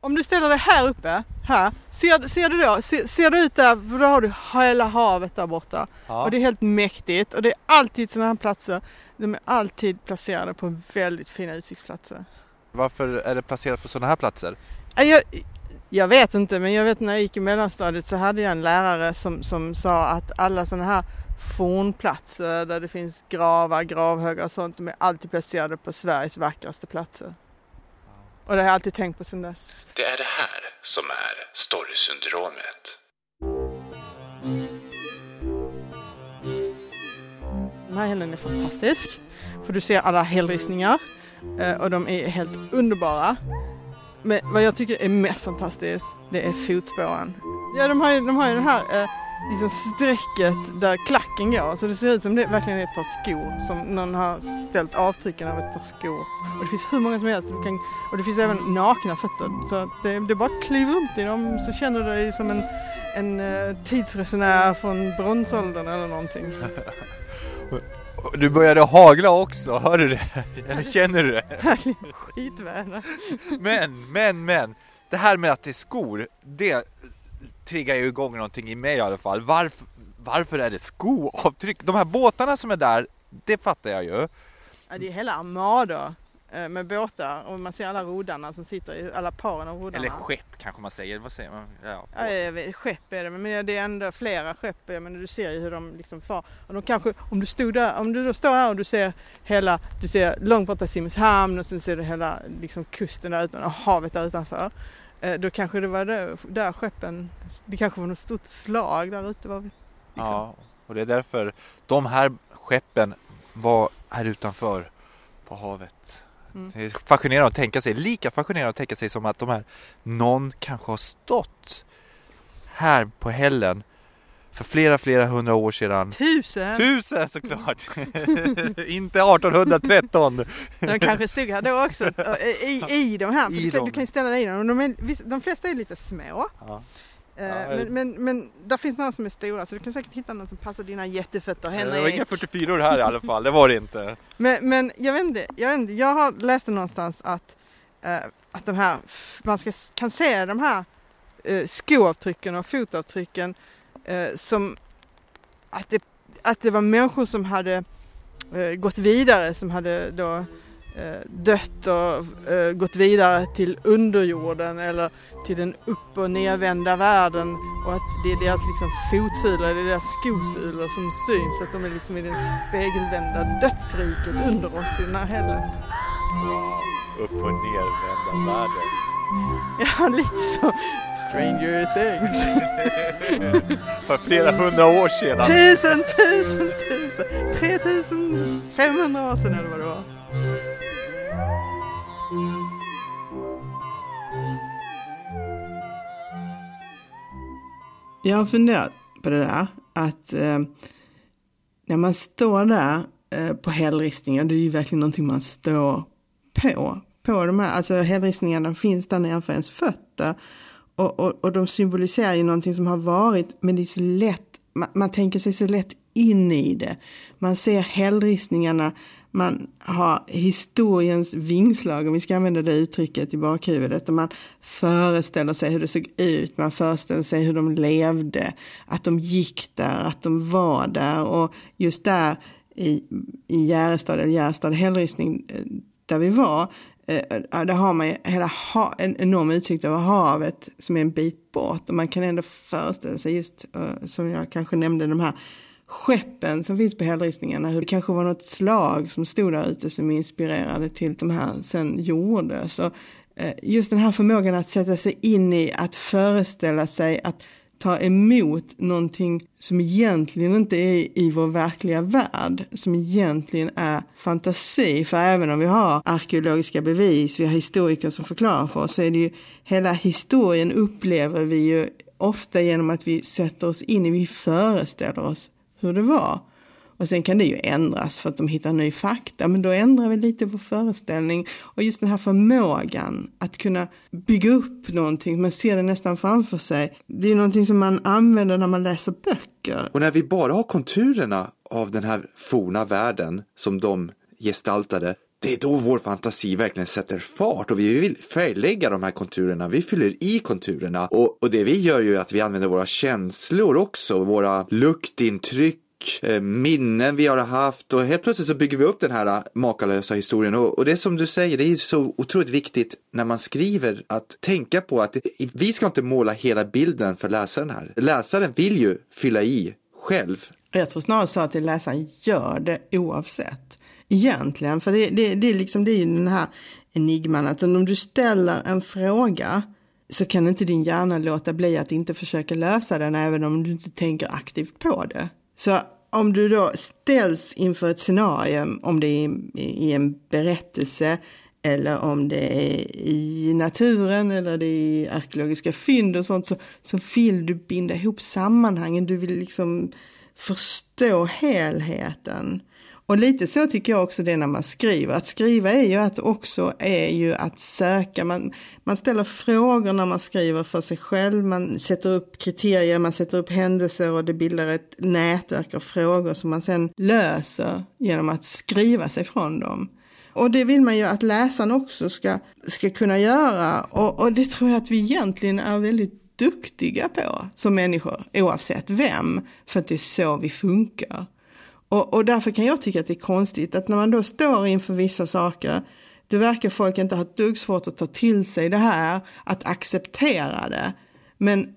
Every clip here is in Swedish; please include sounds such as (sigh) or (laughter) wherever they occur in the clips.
Om du ställer dig här uppe, här, ser, ser du då, ser, ser du ut där, för då har du hela havet där borta. Ja. Och det är helt mäktigt och det är alltid sådana här platser, de är alltid placerade på väldigt fina utsiktsplatser. Varför är det placerat på sådana här platser? Ja, Jag, jag vet inte, men jag vet när jag gick i mellanstadiet så hade jag en lärare som, som sa att alla sådana här fornplatser där det finns gravar, gravhögar och sånt, de är alltid placerade på Sveriges vackraste platser. Och det har jag alltid tänkt på sedan dess. Det är det här som är storysyndromet. Den här helgen är fantastisk. För du ser alla hällristningar eh, och de är helt underbara. Men vad jag tycker är mest fantastiskt, det är fotspåren. Ja, de har ju, de har ju den här eh, liksom strecket där klacken går, så det ser ut som det verkligen är ett par skor som någon har ställt avtrycken av ett par skor. Och det finns hur många som helst. Kan, och det finns även nakna fötter. Så att det, det bara att kliva runt i dem så känner du dig som en, en eh, tidsresenär från bronsåldern eller någonting. (laughs) Du började hagla också, hör du det? (laughs) Eller känner du det? Skitväder. Men, men, men. Det här med att det är skor, det triggar ju igång någonting i mig i alla fall. Varför, varför är det skoavtryck? De här båtarna som är där, det fattar jag ju. Ja, det är hela armador eh, med båtar och man ser alla roddarna som sitter i, alla paren av roddarna. Eller skepp kanske man säger, vad säger man? Ja, Ja, vet, skepp är det, men det är ändå flera skepp. Menar, du ser ju hur de liksom far. Och de kanske, om du stod där, om du då står här och du ser hela, du ser långt borta Simrishamn och sen ser du hela liksom kusten där utan och havet där utanför. Eh, Då kanske det var där, där skeppen, det kanske var något stort slag där ute. Var, liksom. ja, och det är därför de här skeppen var här utanför på havet. Mm. Det är fascinerande att tänka sig, lika fascinerande att tänka sig som att de här, någon kanske har stått här på hällen för flera, flera hundra år sedan. Tusen! Tusen såklart! (laughs) Inte 1813! De kanske stod här då också, i, i de här. I du, kan, du kan ställa dig i dem. De, är, de flesta är lite små. Ja. Eh, Ja, men, men, men där finns några som är stora så du kan säkert hitta någon som passar dina jättefötter Det var inga Henrik. 44 här i alla fall, det var det inte. Men, men jag vet inte, jag, vet inte, jag har läst någonstans att, eh, att de här, man ska, kan se de här eh, skoavtrycken och fotavtrycken Eh, som att det, att det var människor som hade eh, gått vidare, som hade då eh, dött och eh, gått vidare till underjorden eller till den upp och nedvända världen och att det är deras liksom fotsulor, det är deras skosulor som syns, att de är liksom i det spegelvända dödsriket under oss i den här hällen. Upp och nervända världen. (laughs) Ja, lite så. Stranger things. (laughs) För flera hundra år sedan. Tusen, tusen, tusen, 3500 år sedan eller vad det var. Jag har funderat på det där att eh, när man står där eh, på hällristningen, det är ju verkligen någonting man står på. På de här, alltså hällristningarna finns där nedanför ens fötter. Och, och, och de symboliserar ju någonting som har varit, men det är så lätt, man, man tänker sig så lätt in i det. Man ser hällristningarna, man har historiens vingslag, om vi ska använda det uttrycket i bakhuvudet. Och man föreställer sig hur det såg ut, man föreställer sig hur de levde, att de gick där, att de var där. Och just där i, i Järrestad, eller Järrestad hällristning, eh, där vi var, Eh, där har man ju hela ha, en enorm utsikt över havet som är en bit bort. Och man kan ändå föreställa sig just, eh, som jag kanske nämnde, de här skeppen som finns på hällristningarna. Hur det kanske var något slag som stod där ute som inspirerade till de här sen gjordes. Och eh, just den här förmågan att sätta sig in i, att föreställa sig, att ta emot någonting som egentligen inte är i vår verkliga värld, som egentligen är fantasi. För även om vi har arkeologiska bevis, vi har historiker som förklarar för oss, så är det ju hela historien upplever vi ju ofta genom att vi sätter oss in i, vi föreställer oss hur det var. Och sen kan det ju ändras för att de hittar ny fakta, men då ändrar vi lite vår föreställning. Och just den här förmågan att kunna bygga upp någonting, man ser det nästan framför sig. Det är någonting som man använder när man läser böcker. Och när vi bara har konturerna av den här forna världen som de gestaltade, det är då vår fantasi verkligen sätter fart och vi vill färglägga de här konturerna. Vi fyller i konturerna och, och det vi gör ju är att vi använder våra känslor också, våra luktintryck eh, minnen vi har haft och helt plötsligt så bygger vi upp den här eh, makalösa historien och, och det är som du säger, det är så otroligt viktigt när man skriver att tänka på att vi ska inte måla hela bilden för läsaren här. Läsaren vill ju fylla i själv. Jag tror snarare så att läsaren gör det oavsett. Egentligen, för det, det, det, är liksom, det är ju den här enigman att om du ställer en fråga så kan inte din hjärna låta bli att inte försöka lösa den även om du inte tänker aktivt på det. Så om du då ställs inför ett scenario, om det är i en berättelse eller om det är i naturen eller det är i arkeologiska fynd och sånt så, så vill du binda ihop sammanhangen, du vill liksom förstå helheten. Och lite så tycker jag också det är när man skriver. Att skriva är ju att också är ju att söka. Man, man ställer frågor när man skriver för sig själv. Man sätter upp kriterier, man sätter upp händelser och det bildar ett nätverk av frågor som man sen löser genom att skriva sig från dem. Och det vill man ju att läsaren också ska, ska kunna göra. Och, och det tror jag att vi egentligen är väldigt duktiga på som människor, oavsett vem. För att det är så vi funkar. Och, och därför kan jag tycka att det är konstigt att när man då står inför vissa saker, det verkar folk inte ha ett dugg svårt att ta till sig det här, att acceptera det. Men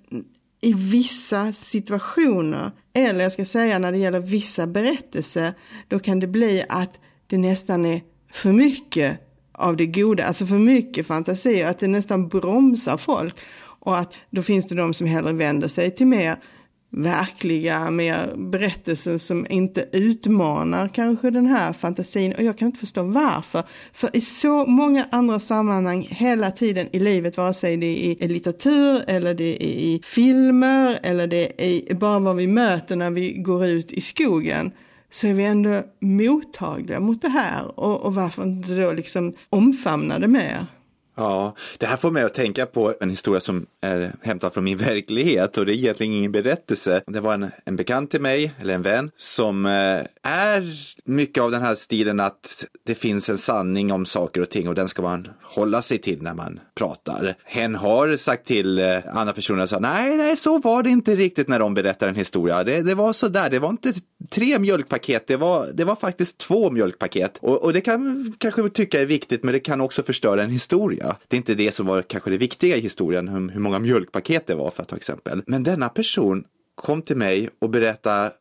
i vissa situationer, eller jag ska säga när det gäller vissa berättelser, då kan det bli att det nästan är för mycket av det goda, alltså för mycket fantasi, att det nästan bromsar folk. Och att då finns det de som hellre vänder sig till mer verkliga, mer berättelser som inte utmanar kanske den här fantasin. Och jag kan inte förstå varför. För i så många andra sammanhang hela tiden i livet, vare sig det är i litteratur eller det är i filmer eller det är bara vad vi möter när vi går ut i skogen så är vi ändå mottagliga mot det här och, och varför inte då liksom omfamna det mer? Ja, det här får mig att tänka på en historia som är hämtad från min (laughs) verklighet och det är egentligen ingen berättelse. Det var en, en bekant till mig, eller en vän, som eh, är mycket av den här stilen att det finns en sanning om saker och ting och den ska man hålla sig till när man pratar. Hen har sagt till eh, andra personer så nej, nej, så var det inte riktigt när de berättar en historia. Det, det var så där, det var inte tre mjölkpaket, det var, det var faktiskt två mjölkpaket. Och, och det kan man kanske tycka är viktigt, men det kan också förstöra en historia. Det är inte det som var kanske det viktiga i historien, hur, hur många mjölkpaket det var för att ta exempel. Men denna person kom till mig och berättade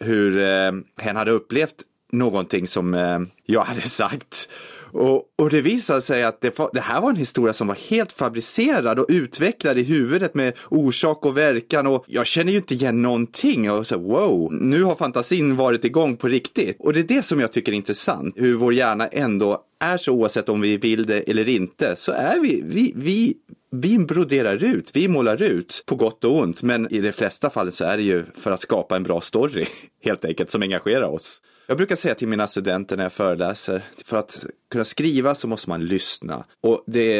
hur eh, hen hade upplevt någonting som eh, jag hade (laughs) sagt. Och, och det visade sig att det, det, här var en historia som var helt fabricerad och utvecklad i huvudet med orsak och verkan. Och jag känner ju inte igen någonting. Och så wow, nu har fantasin varit igång på riktigt. Och det är det som jag tycker är intressant, hur vår hjärna ändå är så oavsett om vi vill det eller inte, så är vi, vi, vi, vi broderar ut, vi målar ut på gott och ont, men i de flesta fall så är det ju för att skapa en bra story (laughs) helt enkelt som engagerar oss. Jag brukar säga till mina studenter när jag föreläser, för att kunna skriva så måste man lyssna. Och det,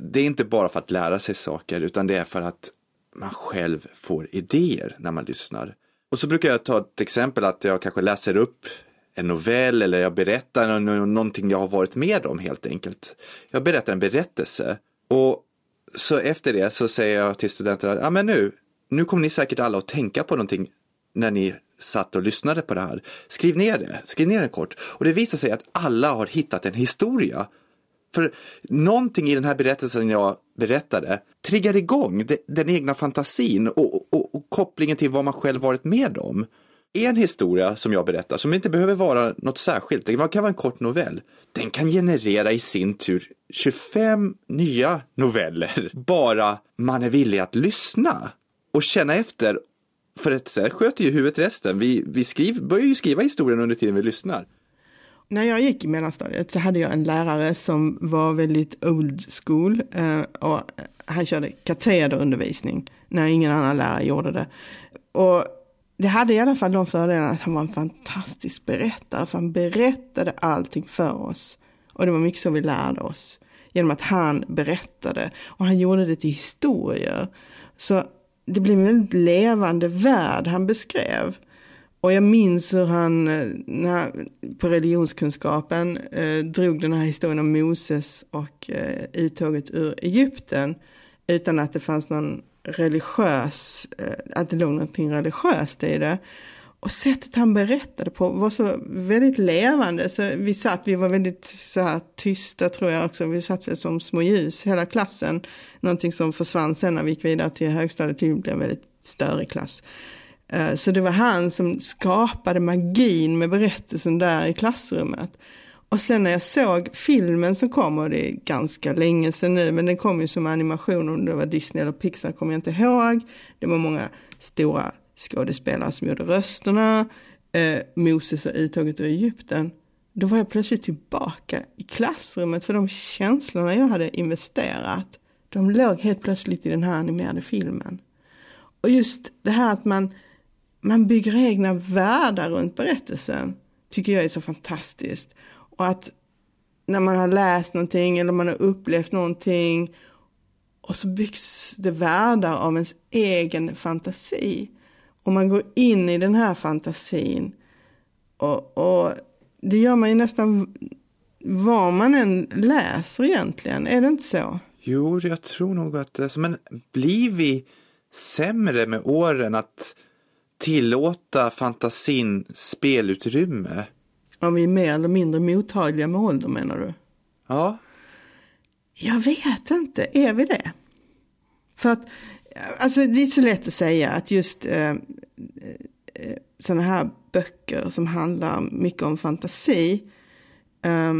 det är inte bara för att lära sig saker, utan det är för att man själv får idéer när man lyssnar. Och så brukar jag ta ett exempel att jag kanske läser upp en novell eller jag berättar någonting jag har varit med om helt enkelt. Jag berättar en berättelse och så efter det så säger jag till studenterna, ja men nu, nu kommer ni säkert alla att tänka på någonting när ni satt och lyssnade på det här. Skriv ner det, skriv ner det kort. Och det visar sig att alla har hittat en historia. För någonting i den här berättelsen jag berättade triggar igång den egna fantasin och, och, och kopplingen till vad man själv varit med om. En historia som jag berättar, som inte behöver vara något särskilt, det kan vara en kort novell, den kan generera i sin tur 25 nya noveller, bara man är villig att lyssna och känna efter för att sen sköter ju huvudet resten. Vi, vi skriv, börjar ju skriva historien under tiden vi lyssnar. När jag gick i mellanstadiet så hade jag en lärare som var väldigt old school eh, och han körde katederundervisning när ingen annan lärare gjorde det. Och det hade i alla fall de fördelarna att han var en fantastisk berättare, för han berättade allting för oss. Och det var mycket så vi lärde oss, genom att han berättade. Och han gjorde det till historier. Så det blev en väldigt levande värld han beskrev. Och jag minns hur han eh, när, på religionskunskapen eh, drog den här historien om Moses och eh, uttåget ur Egypten utan att det fanns någon religiös, eh, att det låg någonting religiöst i det. Och sättet han berättade på var så väldigt levande. Så vi satt, vi var väldigt så här tysta tror jag också. Vi satt väl som små ljus, hela klassen. Någonting som försvann sen när vi gick vidare till högstadiet. Vi blev en väldigt störig klass. Eh, så det var han som skapade magin med berättelsen där i klassrummet. Och sen när jag såg filmen som kom, och det är ganska länge sedan nu, men den kom ju som animation, om det var Disney eller Pixar kommer jag inte ihåg. Det var många stora skådespelare som gjorde rösterna, eh, Moses och uttåget ur Egypten. Då var jag plötsligt tillbaka i klassrummet för de känslorna jag hade investerat, de låg helt plötsligt i den här animerade filmen. Och just det här att man, man bygger egna världar runt berättelsen tycker jag är så fantastiskt. Och att när man har läst någonting eller man har upplevt någonting och så byggs det världar av ens egen fantasi. Och man går in i den här fantasin. Och, och det gör man ju nästan vad man än läser egentligen. Är det inte så? Jo, jag tror nog att det är så. Men blir vi sämre med åren att tillåta fantasin spelutrymme? Om vi är mer eller mindre mottagliga med ålder menar du? Ja. Jag vet inte, är vi det? För att, alltså det är så lätt att säga att just eh, eh, sådana här böcker som handlar mycket om fantasi, eh,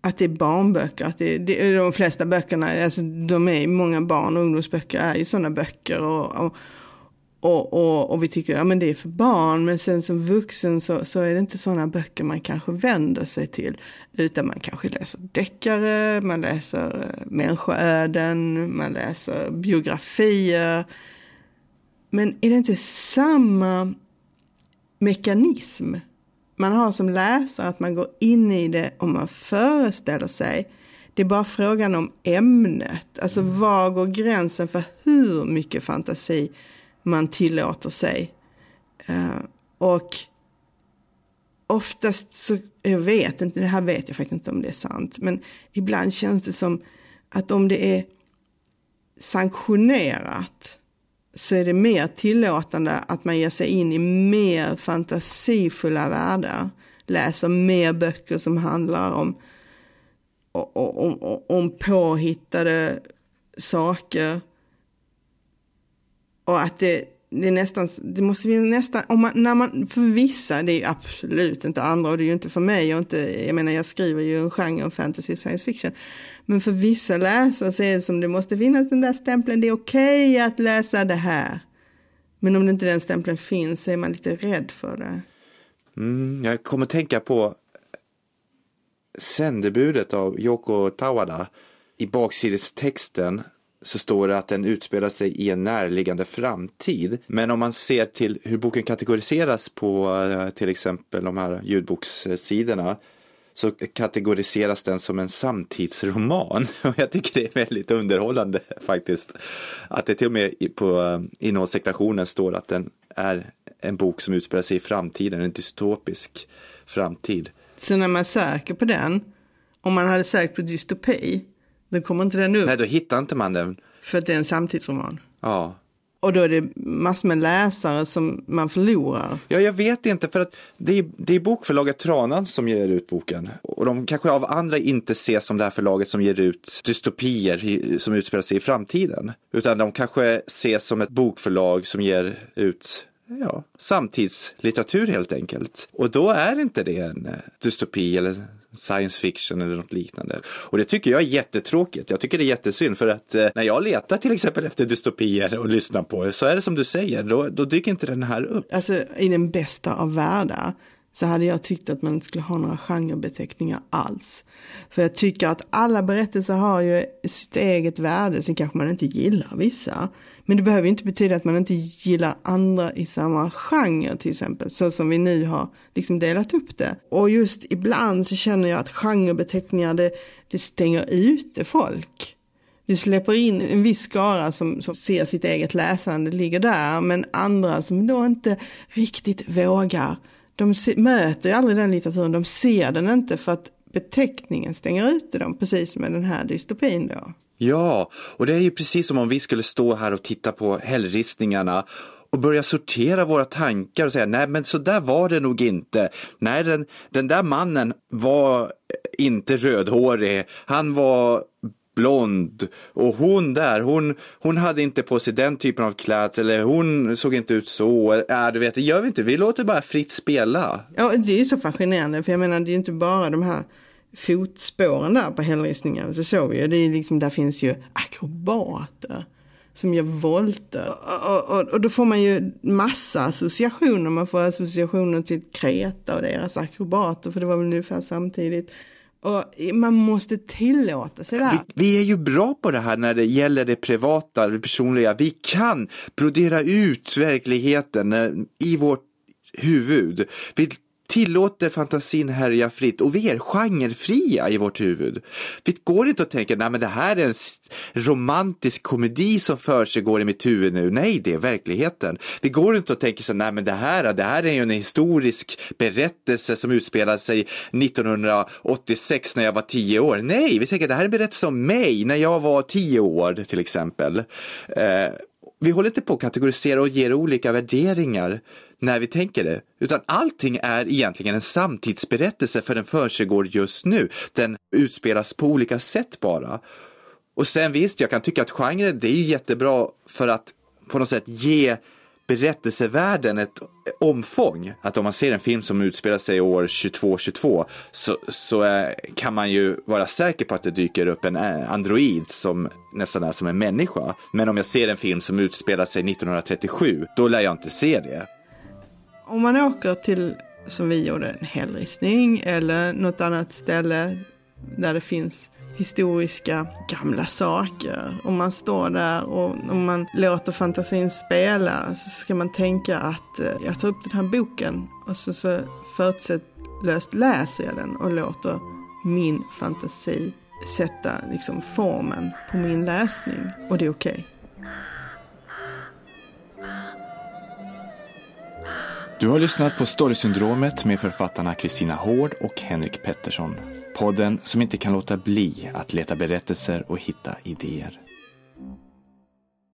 att det är barnböcker, att det, det, de flesta böckerna, alltså de är många barn och ungdomsböcker är ju sådana böcker och, och och, och, och vi tycker att ja, det är för barn, men sen som vuxen så, så är det inte sådana böcker man kanske vänder sig till. Utan man kanske läser deckare, man läser eh, människoöden, man läser biografier. Men är det inte samma mekanism man har som läsare, att man går in i det och man föreställer sig. Det är bara frågan om ämnet, alltså var går gränsen för hur mycket fantasi man tillåter sig. Uh, och oftast så, jag vet inte, det här vet jag faktiskt inte om det är sant, men ibland känns det som att om det är sanktionerat så är det mer tillåtande att man ger sig in i mer fantasifulla världar. Läser mer böcker som handlar om, om, om, om påhittade saker och att det, det är nästan, det måste vi nästan, om man, när man, för vissa, det är absolut inte andra och det är ju inte för mig och inte, jag menar jag skriver ju en genre om fantasy science fiction. Men för vissa läsare så är det som det måste finnas den där stämpeln, det är okej okay att läsa det här. Men om det inte den stämpeln finns så är man lite rädd för det. Mm, jag kommer tänka på sändebudet av Yoko Tawada. I baksidestexten så står det att den utspelar sig i en närliggande framtid. Men om man ser till hur boken kategoriseras på eh, till exempel de här ljudbokssidorna så kategoriseras den som en samtidsroman. (laughs) Och jag tycker det är väldigt underhållande faktiskt. Att det till och med på eh, innehållsdeklarationen står att den är en bok som utspelar sig i framtiden, en dystopisk framtid. Så när man söker på den, om man hade sökt på dystopi, då kommer inte den upp. Nej, då hittar inte man den. För att det är en samtidsroman. Ja. Och då är det massor med läsare som man förlorar. Ja, jag vet inte, för att det är, det är bokförlaget Tranan som ger ut boken. Och de kanske av andra inte ses som det här förlaget som ger ut dystopier som utspelar sig i framtiden. Utan de kanske ses som ett bokförlag som ger ut ja, samtidslitteratur helt enkelt. Och då är inte det en eh, dystopi eller science fiction eller något liknande. Och det tycker jag är jättetråkigt. Jag tycker det är jättesynd för att eh, när jag letar till exempel efter dystopier och lyssnar på så är det som du säger, då, då dyker inte den här upp. Alltså i den bästa av världar så hade jag tyckt att man inte skulle ha några genrebeteckningar alls. För jag tycker att alla berättelser har ju sitt eget värde, sen kanske man inte gillar vissa. Men det behöver inte betyda att man inte gillar andra i samma genre till exempel, så som vi nu har liksom delat upp det. Och just ibland så känner jag att genrebeteckningar det, det stänger ute folk. Du släpper in en viss skara som, som ser sitt eget läsande ligger där, men andra som då inte riktigt vågar. De se, möter ju aldrig den litteraturen, de ser den inte för att beteckningen stänger ute dem, precis som med den här dystopin då. Ja, och det är ju precis som om vi skulle stå här och titta på hällristningarna och börja sortera våra tankar och säga nej men så där var det nog inte. Nej den, den där mannen var inte rödhårig, han var blond och hon där, hon, hon hade inte på sig den typen av klädsel eller hon såg inte ut så. Äh, du vet, det gör vi inte, vi låter bara fritt spela. Ja, det är ju så fascinerande för jag menar det är ju inte bara de här fotspåren där på hällristningen, det såg vi ju, det är liksom, där finns ju akrobater som gör volter. Och, och, och, då får man ju massa associationer. Man får associationer till Kreta och deras akrobater, för det var väl ungefär samtidigt. Och man måste tillåta sig det här. Vi, vi, är ju bra på det här när det gäller det privata, det personliga. Vi kan brodera ut verkligheten eh, i vårt huvud. Vi tillåter fantasin härja fritt och vi är genrefria i vårt huvud. Vi går inte att tänka, nej men det här är en romantisk komedi som försiggår i mitt huvud nu. Nej, det är verkligheten. Vi går inte att tänka, så, nej men det här, det här är ju en historisk berättelse som utspelar sig 1986 när jag var tio år. Nej, vi tänker det här är en berättelse om mig när jag var tio år till exempel. Eh, vi håller inte på att kategorisera och ger olika värderingar när vi tänker det, utan allting är egentligen en samtidsberättelse för den försiggår just nu. Den utspelas på olika sätt bara. Och sen visst, jag kan tycka att genren, det är ju jättebra för att på något sätt ge berättelsevärlden ett omfång. Att om man ser en film som utspelar sig år 2222 så, så är, kan man ju vara säker på att det dyker upp en eh, android som nästan är som en människa. Men om jag ser en film som utspelar sig 1937, då lär jag inte se det. Om man åker till, som vi gjorde, en hällristning eller något annat ställe där det finns historiska gamla saker. Om man står där och om man låter fantasin spela så ska man tänka att eh, jag tar upp den här boken och så, så förutsättlöst läser jag den och låter min fantasi sätta liksom formen på min läsning och det är okej. Okay. Du har lyssnat på Storysyndromet med författarna Kristina Hård och Henrik Pettersson. Podden som inte kan låta bli att leta berättelser och hitta idéer.